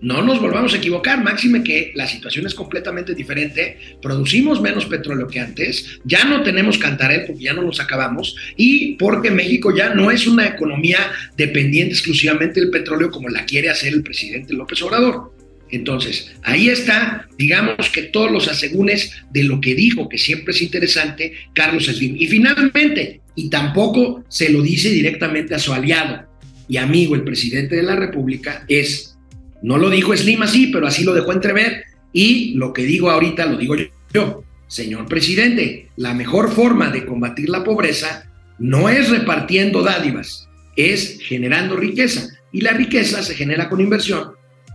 no nos volvamos a equivocar, máxime que la situación es completamente diferente, producimos menos petróleo que antes, ya no tenemos cantarel porque ya no los acabamos y porque México ya no es una economía dependiente exclusivamente del petróleo como la quiere hacer el presidente López Obrador. Entonces, ahí está, digamos que todos los asegúnes de lo que dijo, que siempre es interesante, Carlos Slim. Y finalmente, y tampoco se lo dice directamente a su aliado y amigo, el presidente de la República, es, no lo dijo Slim así, pero así lo dejó entrever, y lo que digo ahorita lo digo yo. Señor presidente, la mejor forma de combatir la pobreza no es repartiendo dádivas, es generando riqueza. Y la riqueza se genera con inversión,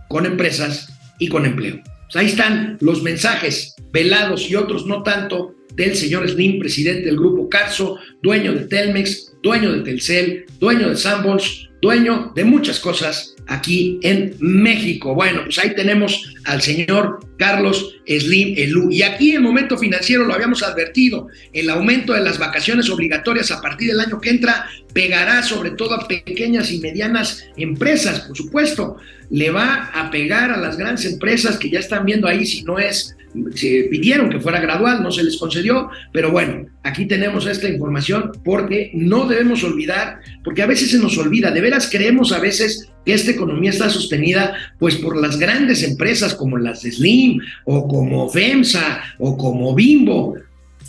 con empresas y con empleo. Pues ahí están los mensajes velados y otros no tanto del señor Slim, presidente del grupo Carso, dueño de Telmex, dueño de Telcel, dueño de Sanborns, dueño de muchas cosas aquí en México. Bueno, pues ahí tenemos al señor Carlos Slim Elú. Y aquí en Momento Financiero lo habíamos advertido, el aumento de las vacaciones obligatorias a partir del año que entra pegará sobre todo a pequeñas y medianas empresas, por supuesto. Le va a pegar a las grandes empresas que ya están viendo ahí si no es se pidieron que fuera gradual, no se les concedió, pero bueno, aquí tenemos esta información porque no debemos olvidar, porque a veces se nos olvida, de veras creemos a veces que esta economía está sostenida pues por las grandes empresas como las de Slim o como FEMSA o como Bimbo.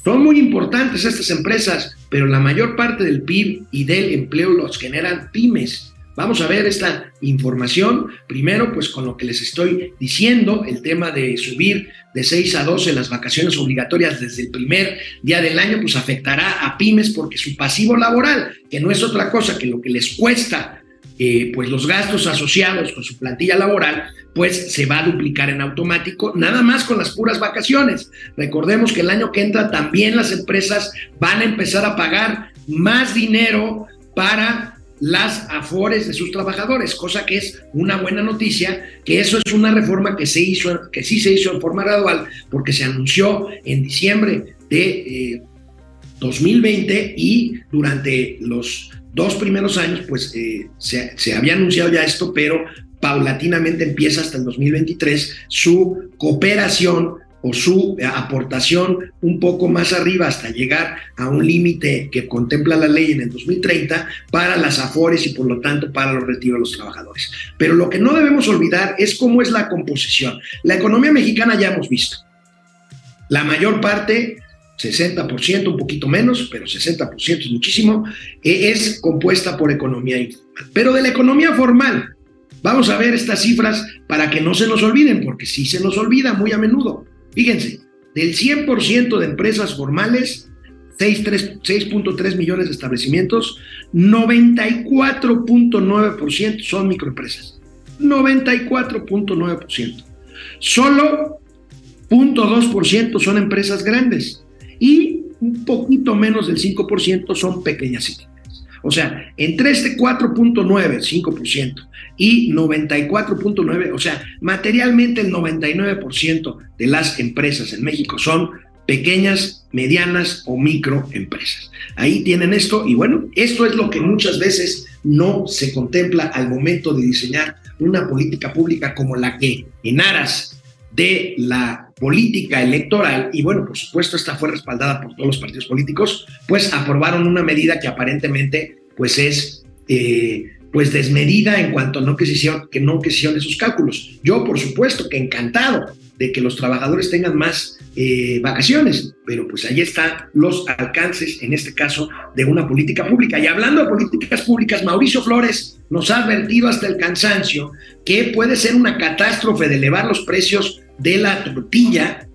Son muy importantes estas empresas, pero la mayor parte del PIB y del empleo los generan pymes. Vamos a ver esta información. Primero, pues con lo que les estoy diciendo, el tema de subir de 6 a 12 las vacaciones obligatorias desde el primer día del año, pues afectará a pymes porque su pasivo laboral, que no es otra cosa que lo que les cuesta eh, pues los gastos asociados con su plantilla laboral, pues se va a duplicar en automático, nada más con las puras vacaciones. Recordemos que el año que entra también las empresas van a empezar a pagar más dinero para las afores de sus trabajadores, cosa que es una buena noticia, que eso es una reforma que se hizo, que sí se hizo en forma gradual, porque se anunció en diciembre de 2020 eh, y durante los dos primeros años, pues eh, se, se había anunciado ya esto, pero paulatinamente empieza hasta el 2023 su cooperación o su aportación un poco más arriba hasta llegar a un límite que contempla la ley en el 2030 para las afores y por lo tanto para los retiros de los trabajadores. Pero lo que no debemos olvidar es cómo es la composición. La economía mexicana ya hemos visto. La mayor parte 60%, un poquito menos, pero 60% es muchísimo, e, es compuesta por economía informal. Pero de la economía formal, vamos a ver estas cifras para que no se nos olviden, porque sí se nos olvida muy a menudo. Fíjense, del 100% de empresas formales, 6.3 millones de establecimientos, 94.9% son microempresas. 94.9%. Solo 0.2% son empresas grandes y un poquito menos del 5% son pequeñas y o sea, entre este 4.9, 5% y 94.9, o sea, materialmente el 99% de las empresas en México son pequeñas, medianas o microempresas. Ahí tienen esto y bueno, esto es lo que muchas veces no se contempla al momento de diseñar una política pública como la que en aras de la política electoral, y bueno, por supuesto esta fue respaldada por todos los partidos políticos, pues aprobaron una medida que aparentemente pues es eh, pues desmedida en cuanto no que, hicieron, que no que hicieron esos cálculos. Yo, por supuesto, que encantado de que los trabajadores tengan más eh, vacaciones, pero pues ahí están los alcances, en este caso, de una política pública. Y hablando de políticas públicas, Mauricio Flores nos ha advertido hasta el cansancio que puede ser una catástrofe de elevar los precios de la tortilla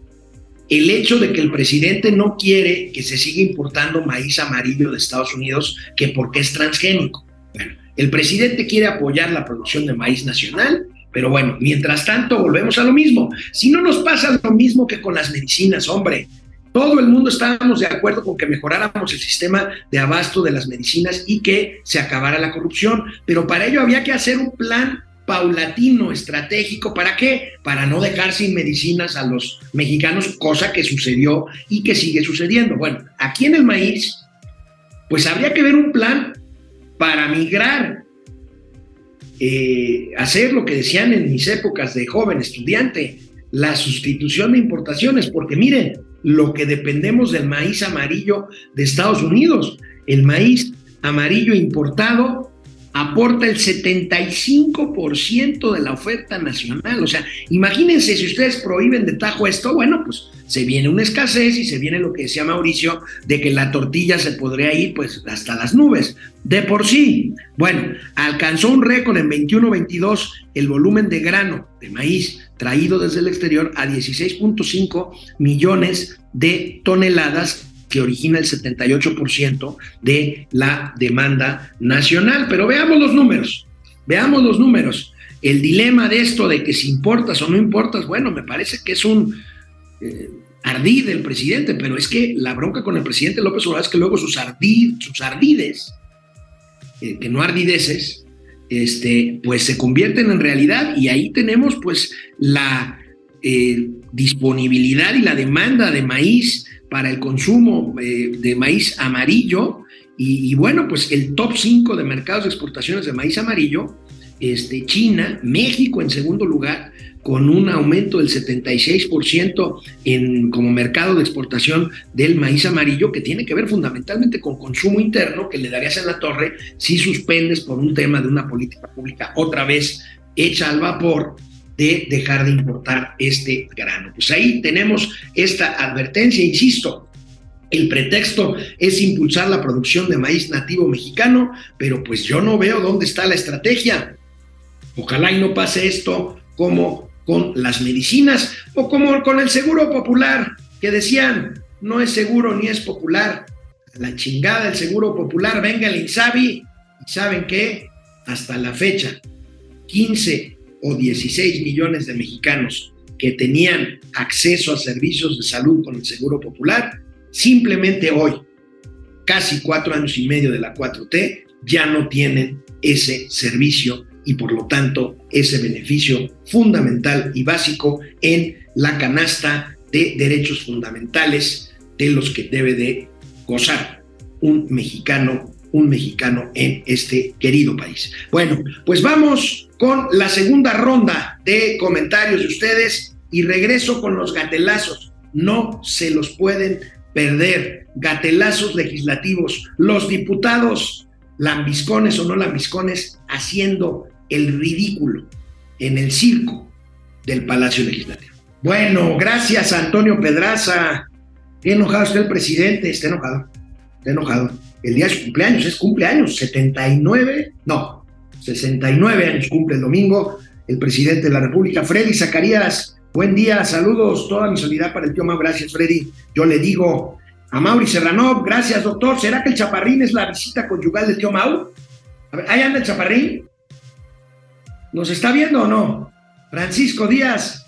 el hecho de que el presidente no quiere que se siga importando maíz amarillo de Estados Unidos, que porque es transgénico. Bueno, el presidente quiere apoyar la producción de maíz nacional, pero bueno, mientras tanto volvemos a lo mismo. Si no nos pasa lo mismo que con las medicinas, hombre, todo el mundo estábamos de acuerdo con que mejoráramos el sistema de abasto de las medicinas y que se acabara la corrupción, pero para ello había que hacer un plan paulatino, estratégico. ¿Para qué? Para no dejar sin medicinas a los mexicanos, cosa que sucedió y que sigue sucediendo. Bueno, aquí en el maíz, pues habría que ver un plan para migrar, eh, hacer lo que decían en mis épocas de joven estudiante, la sustitución de importaciones, porque miren, lo que dependemos del maíz amarillo de Estados Unidos, el maíz amarillo importado aporta el 75% de la oferta nacional. O sea, imagínense si ustedes prohíben de tajo esto, bueno, pues se viene una escasez y se viene lo que decía Mauricio, de que la tortilla se podría ir pues hasta las nubes. De por sí, bueno, alcanzó un récord en 21-22 el volumen de grano de maíz traído desde el exterior a 16.5 millones de toneladas que origina el 78% de la demanda nacional. Pero veamos los números, veamos los números. El dilema de esto de que si importas o no importas, bueno, me parece que es un eh, ardid del presidente, pero es que la bronca con el presidente López Obrador es que luego sus, sus ardides, eh, que no ardideces, este, pues se convierten en realidad y ahí tenemos pues la eh, disponibilidad y la demanda de maíz para el consumo eh, de maíz amarillo. Y, bueno, pues el top 5 de mercados de exportaciones de maíz amarillo, este, China, México en segundo lugar, con un aumento del 76% en, como mercado de exportación del maíz amarillo, que tiene que ver fundamentalmente con consumo interno, que le darías en la torre si suspendes por un tema de una política pública otra vez hecha al vapor de dejar de importar este grano. Pues ahí tenemos esta advertencia, insisto, el pretexto es impulsar la producción de maíz nativo mexicano, pero pues yo no veo dónde está la estrategia. Ojalá y no pase esto como con las medicinas o como con el seguro popular, que decían, no es seguro ni es popular. la chingada el seguro popular, venga el Insabi, y saben qué, hasta la fecha, 15 o 16 millones de mexicanos que tenían acceso a servicios de salud con el Seguro Popular, simplemente hoy, casi cuatro años y medio de la 4T, ya no tienen ese servicio y por lo tanto ese beneficio fundamental y básico en la canasta de derechos fundamentales de los que debe de gozar un mexicano, un mexicano en este querido país. Bueno, pues vamos con la segunda ronda de comentarios de ustedes y regreso con los gatelazos. No se los pueden perder. Gatelazos legislativos. Los diputados, lambiscones o no lambiscones, haciendo el ridículo en el circo del Palacio Legislativo. Bueno, gracias Antonio Pedraza. Qué enojado está el presidente, está enojado, está enojado. El día de su cumpleaños, es cumpleaños, 79, no, 69 años cumple el domingo el presidente de la República, Freddy Zacarías. Buen día, saludos, toda mi solidaridad para el tío Mau, gracias Freddy. Yo le digo a Mauri Serrano, gracias doctor. ¿Será que el chaparrín es la visita conyugal del tío Mau? A ahí anda el chaparrín. ¿Nos está viendo o no? Francisco Díaz,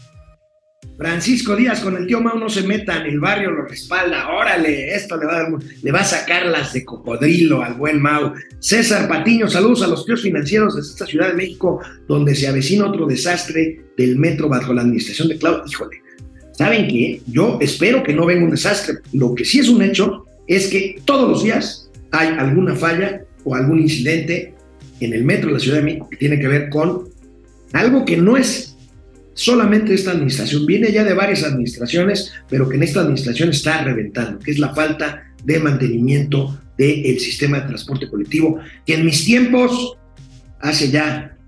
Francisco Díaz con el tío Mau no se metan, el barrio lo respalda, órale, esto le va a, le va a sacar las de cocodrilo al buen Mau. César Patiño, saludos a los tíos financieros de esta Ciudad de México, donde se avecina otro desastre del metro bajo la administración de Claudio. Híjole, ¿saben qué? Yo espero que no venga un desastre. Lo que sí es un hecho es que todos los días hay alguna falla o algún incidente en el metro de la Ciudad de México que tiene que ver con algo que no es solamente esta administración, viene ya de varias administraciones, pero que en esta administración está reventando, que es la falta de mantenimiento del sistema de transporte colectivo, que en mis tiempos, hace ya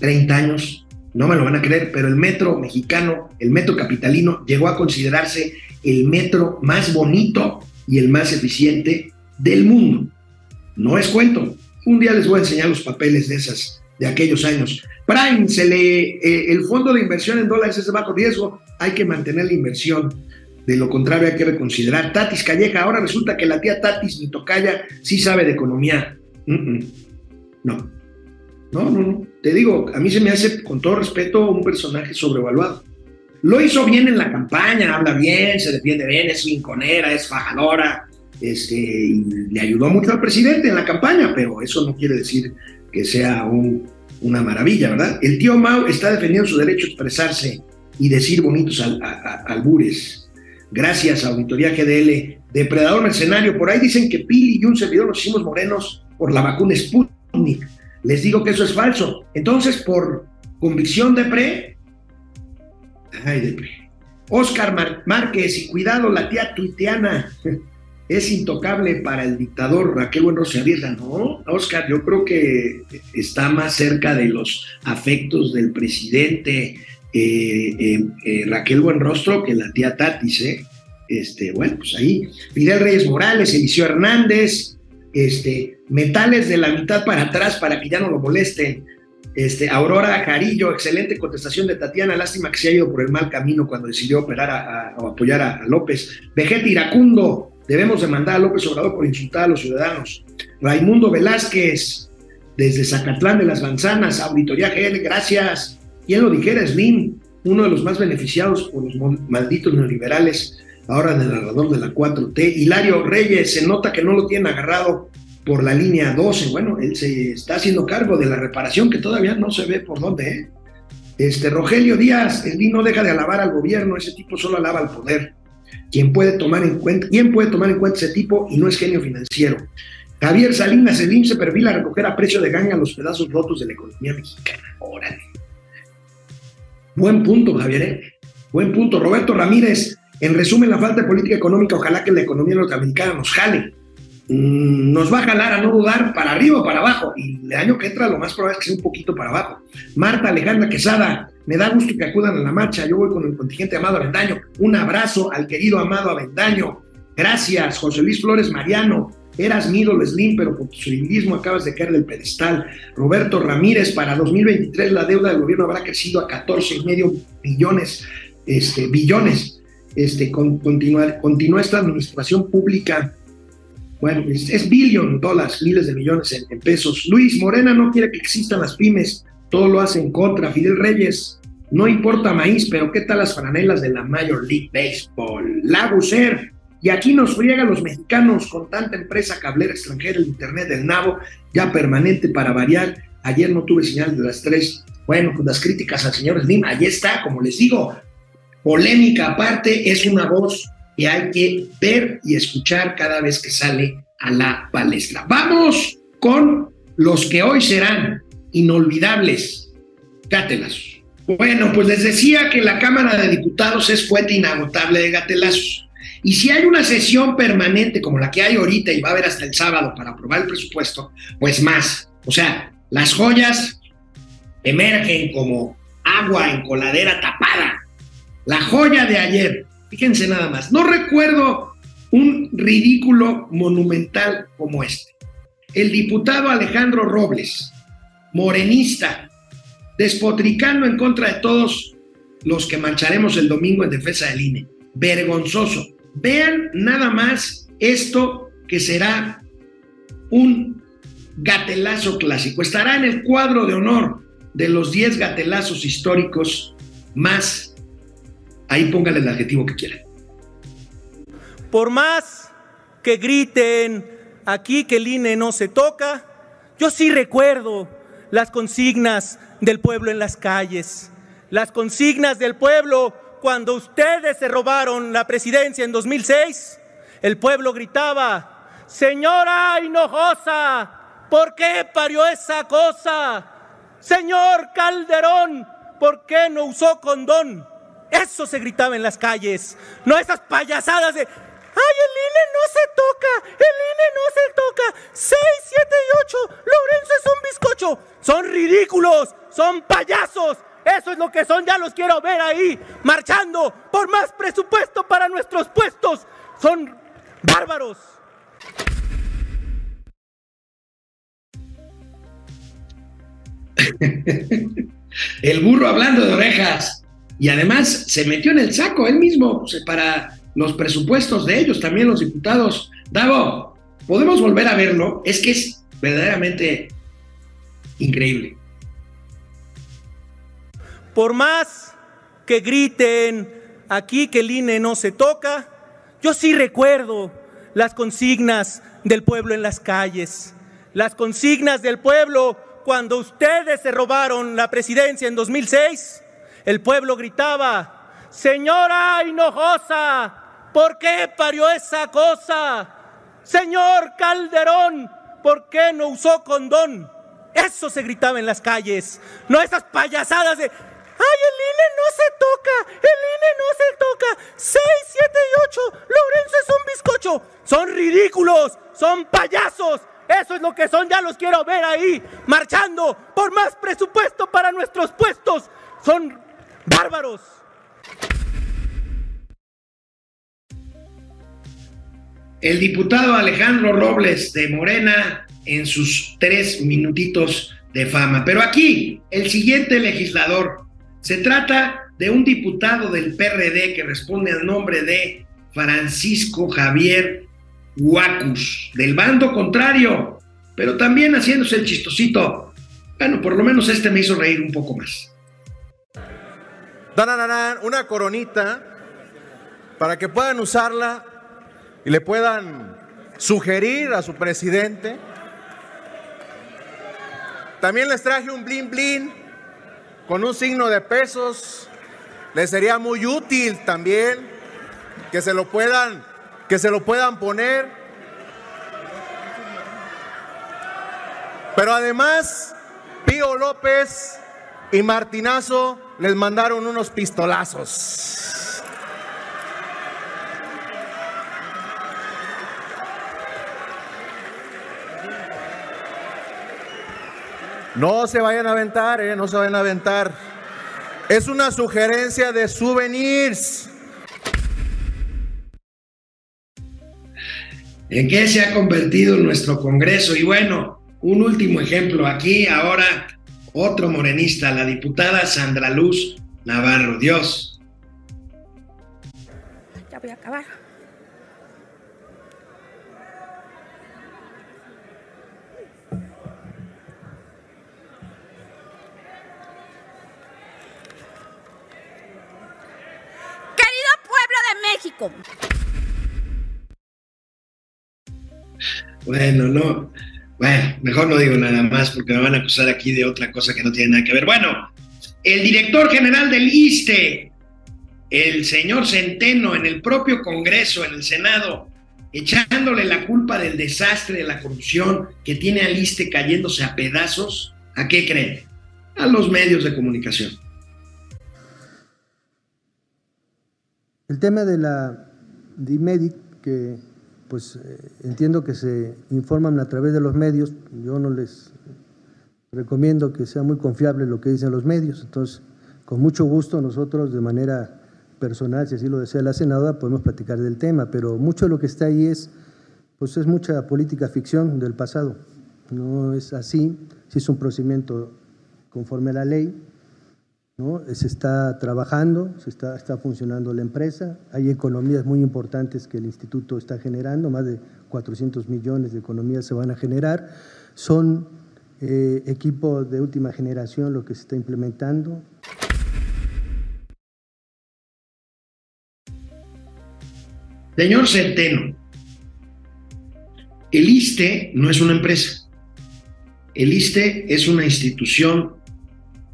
30 años, no me lo van a creer, pero el metro mexicano, el metro capitalino, llegó a considerarse el metro más bonito y el más eficiente del mundo. No es cuento. Un día les voy a enseñar los papeles de esas, de aquellos años. Prime, se eh, el fondo de inversión en dólares es de bajo riesgo, hay que mantener la inversión. De lo contrario, hay que reconsiderar. Tatis Calleja, ahora resulta que la tía Tatis, mi tocaya, sí sabe de economía. No, no, no, no. Te digo, a mí se me hace, con todo respeto, un personaje sobrevaluado. Lo hizo bien en la campaña, habla bien, se defiende bien, es linconera, es fajadora, este, le ayudó mucho al presidente en la campaña, pero eso no quiere decir que sea un una maravilla, ¿verdad? El tío Mao está defendiendo su derecho a expresarse y decir bonitos albures. Gracias a Auditoría GDL, Depredador Mercenario. Por ahí dicen que Pili y un servidor nos hicimos morenos por la vacuna Sputnik. Les digo que eso es falso. Entonces, por convicción de pre. Ay, de pre. Oscar Márquez, y cuidado, la tía tuiteana. Es intocable para el dictador Raquel Buenrostro arriesga. No, Oscar, yo creo que está más cerca de los afectos del presidente eh, eh, eh, Raquel Buenrostro que la tía Tatis, ¿eh? Este, bueno, pues ahí, Fidel Reyes Morales, Eliseo Hernández, este, metales de la mitad para atrás para que ya no lo molesten. Este, Aurora Carillo, excelente contestación de Tatiana, lástima que se ha ido por el mal camino cuando decidió operar o apoyar a, a López. Vegeta Iracundo, Debemos demandar a López Obrador por insultar a los ciudadanos. Raimundo Velázquez, desde Zacatlán de las Manzanas, Auditoría GL, gracias. ¿Quién lo dijera? Slim, uno de los más beneficiados por los malditos neoliberales, ahora narrador de la 4T. Hilario Reyes, se nota que no lo tienen agarrado por la línea 12. Bueno, él se está haciendo cargo de la reparación que todavía no se ve por dónde. ¿eh? Este, Rogelio Díaz, el no deja de alabar al gobierno, ese tipo solo alaba al poder. ¿Quién puede tomar en cuenta, quién puede tomar en cuenta ese tipo y no es genio financiero? Javier Salinas, el se perfila a recoger a precio de ganga los pedazos rotos de la economía mexicana. Órale. Buen punto, Javier. ¿eh? Buen punto. Roberto Ramírez, en resumen, la falta de política económica, ojalá que la economía norteamericana nos jale. Mm, nos va a jalar a no dudar para arriba o para abajo. Y el año que entra lo más probable es que sea un poquito para abajo. Marta Alejandra Quesada, me da gusto que acudan a la marcha. Yo voy con el contingente Amado Avendaño. Un abrazo al querido Amado Avendaño. Gracias, José Luis Flores Mariano. Eras mi ídolo Slim, pero por tu civilismo acabas de caer del pedestal. Roberto Ramírez, para 2023 la deuda del gobierno habrá crecido a 14 y medio billones, este, billones. Este, con, continúa esta administración pública bueno, es, billón dólares, miles de millones en, pesos. Luis Morena no quiere que existan las pymes, todo lo hace en contra. Fidel Reyes, no importa maíz, pero ¿qué tal las franelas de la Major League Baseball? Laguser, y aquí nos friegan los mexicanos con tanta empresa cablera extranjera, el Internet del Nabo, ya permanente para variar. Ayer no tuve señal de las tres. Bueno, pues las críticas al señor Slim, ahí está, como les digo, polémica aparte, es una voz que hay que ver y escuchar cada vez que sale a la palestra. Vamos con los que hoy serán inolvidables. Cátelas. Bueno, pues les decía que la Cámara de Diputados es fuente inagotable de gatelazos. Y si hay una sesión permanente como la que hay ahorita y va a haber hasta el sábado para aprobar el presupuesto, pues más. O sea, las joyas emergen como agua en coladera tapada. La joya de ayer, Fíjense nada más, no recuerdo un ridículo monumental como este. El diputado Alejandro Robles, morenista, despotricando en contra de todos los que marcharemos el domingo en defensa del INE. Vergonzoso. Vean nada más esto que será un gatelazo clásico. Estará en el cuadro de honor de los 10 gatelazos históricos más Ahí póngale el adjetivo que quieran. Por más que griten aquí que el INE no se toca, yo sí recuerdo las consignas del pueblo en las calles, las consignas del pueblo cuando ustedes se robaron la presidencia en 2006. El pueblo gritaba, señora Hinojosa, ¿por qué parió esa cosa? Señor Calderón, ¿por qué no usó condón? Eso se gritaba en las calles, no esas payasadas de, ay, el INE no se toca, el INE no se toca, 6, 7 y 8, Lorenzo es un bizcocho, son ridículos, son payasos. Eso es lo que son, ya los quiero ver ahí, marchando por más presupuesto para nuestros puestos. Son bárbaros. El burro hablando de orejas. Y además se metió en el saco él mismo para los presupuestos de ellos, también los diputados. Dago, ¿podemos volver a verlo? Es que es verdaderamente increíble. Por más que griten aquí que el INE no se toca, yo sí recuerdo las consignas del pueblo en las calles, las consignas del pueblo cuando ustedes se robaron la presidencia en 2006 el pueblo gritaba, Señora Hinojosa, ¿por qué parió esa cosa? Señor Calderón, ¿por qué no usó condón? Eso se gritaba en las calles, no esas payasadas de, ay, ¡Ay, el INE no se toca! ¡El INE no se toca! ¡6, 7 y 8! ¡Lorenzo es un bizcocho! ¡Son ridículos! ¡Son payasos! Eso es lo que son, ya los quiero ver ahí, marchando por más presupuesto para nuestros puestos. Son bárbaros. El diputado Alejandro Robles de Morena en sus tres minutitos de fama. Pero aquí, el siguiente legislador, se trata de un diputado del PRD que responde al nombre de Francisco Javier Huacus, del bando contrario, pero también haciéndose el chistosito. Bueno, por lo menos este me hizo reír un poco más. Una coronita para que puedan usarla y le puedan sugerir a su presidente. También les traje un blin blin con un signo de pesos. Les sería muy útil también que se lo puedan que se lo puedan poner. Pero además, Pío López y Martinazo les mandaron unos pistolazos. No se vayan a aventar, eh, no se vayan a aventar. Es una sugerencia de souvenirs. ¿En qué se ha convertido nuestro Congreso? Y bueno, un último ejemplo aquí, ahora otro morenista, la diputada Sandra Luz Navarro. Dios. Ya voy a acabar. Bueno, no. Bueno, mejor no digo nada más porque me van a acusar aquí de otra cosa que no tiene nada que ver. Bueno, el director general del ISTE, el señor Centeno, en el propio Congreso, en el Senado, echándole la culpa del desastre de la corrupción que tiene al ISTE cayéndose a pedazos, ¿a qué creen? A los medios de comunicación. El tema de la DIMEDIC, que pues eh, entiendo que se informan a través de los medios, yo no les recomiendo que sea muy confiable lo que dicen los medios, entonces con mucho gusto nosotros de manera personal, si así lo desea la senadora, podemos platicar del tema, pero mucho de lo que está ahí es, pues es mucha política ficción del pasado, no es así, si es un procedimiento conforme a la ley, ¿no? Se está trabajando, se está, está funcionando la empresa, hay economías muy importantes que el instituto está generando, más de 400 millones de economías se van a generar, son eh, equipos de última generación lo que se está implementando. Señor Centeno, el ISTE no es una empresa. El ISTE es una institución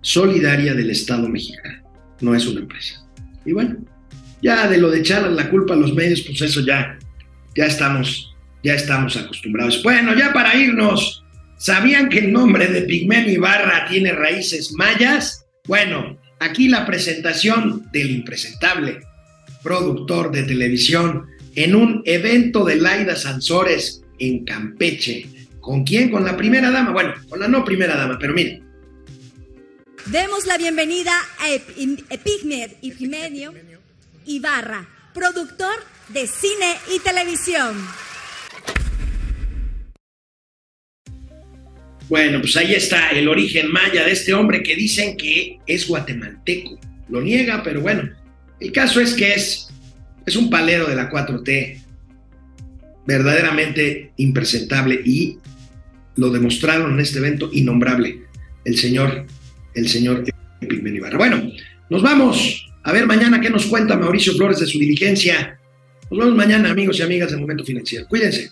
solidaria del Estado mexicano, no es una empresa. Y bueno, ya de lo de echar la culpa a los medios, pues eso ya, ya estamos, ya estamos acostumbrados. Bueno, ya para irnos, ¿sabían que el nombre de Pigmen Ibarra tiene raíces mayas? Bueno, aquí la presentación del impresentable productor de televisión en un evento de Laida Sansores en Campeche. ¿Con quién? Con la primera dama. Bueno, con la no primera dama, pero miren, Demos la bienvenida a Epigmer Epimenio Ibarra, productor de cine y televisión. Bueno, pues ahí está el origen maya de este hombre que dicen que es guatemalteco. Lo niega, pero bueno, el caso es que es, es un palero de la 4T verdaderamente impresentable y lo demostraron en este evento innombrable el señor el señor Epigmenio Ibarra. Bueno, nos vamos a ver mañana qué nos cuenta Mauricio Flores de su diligencia. Nos vemos mañana, amigos y amigas del Momento Financiero. Cuídense.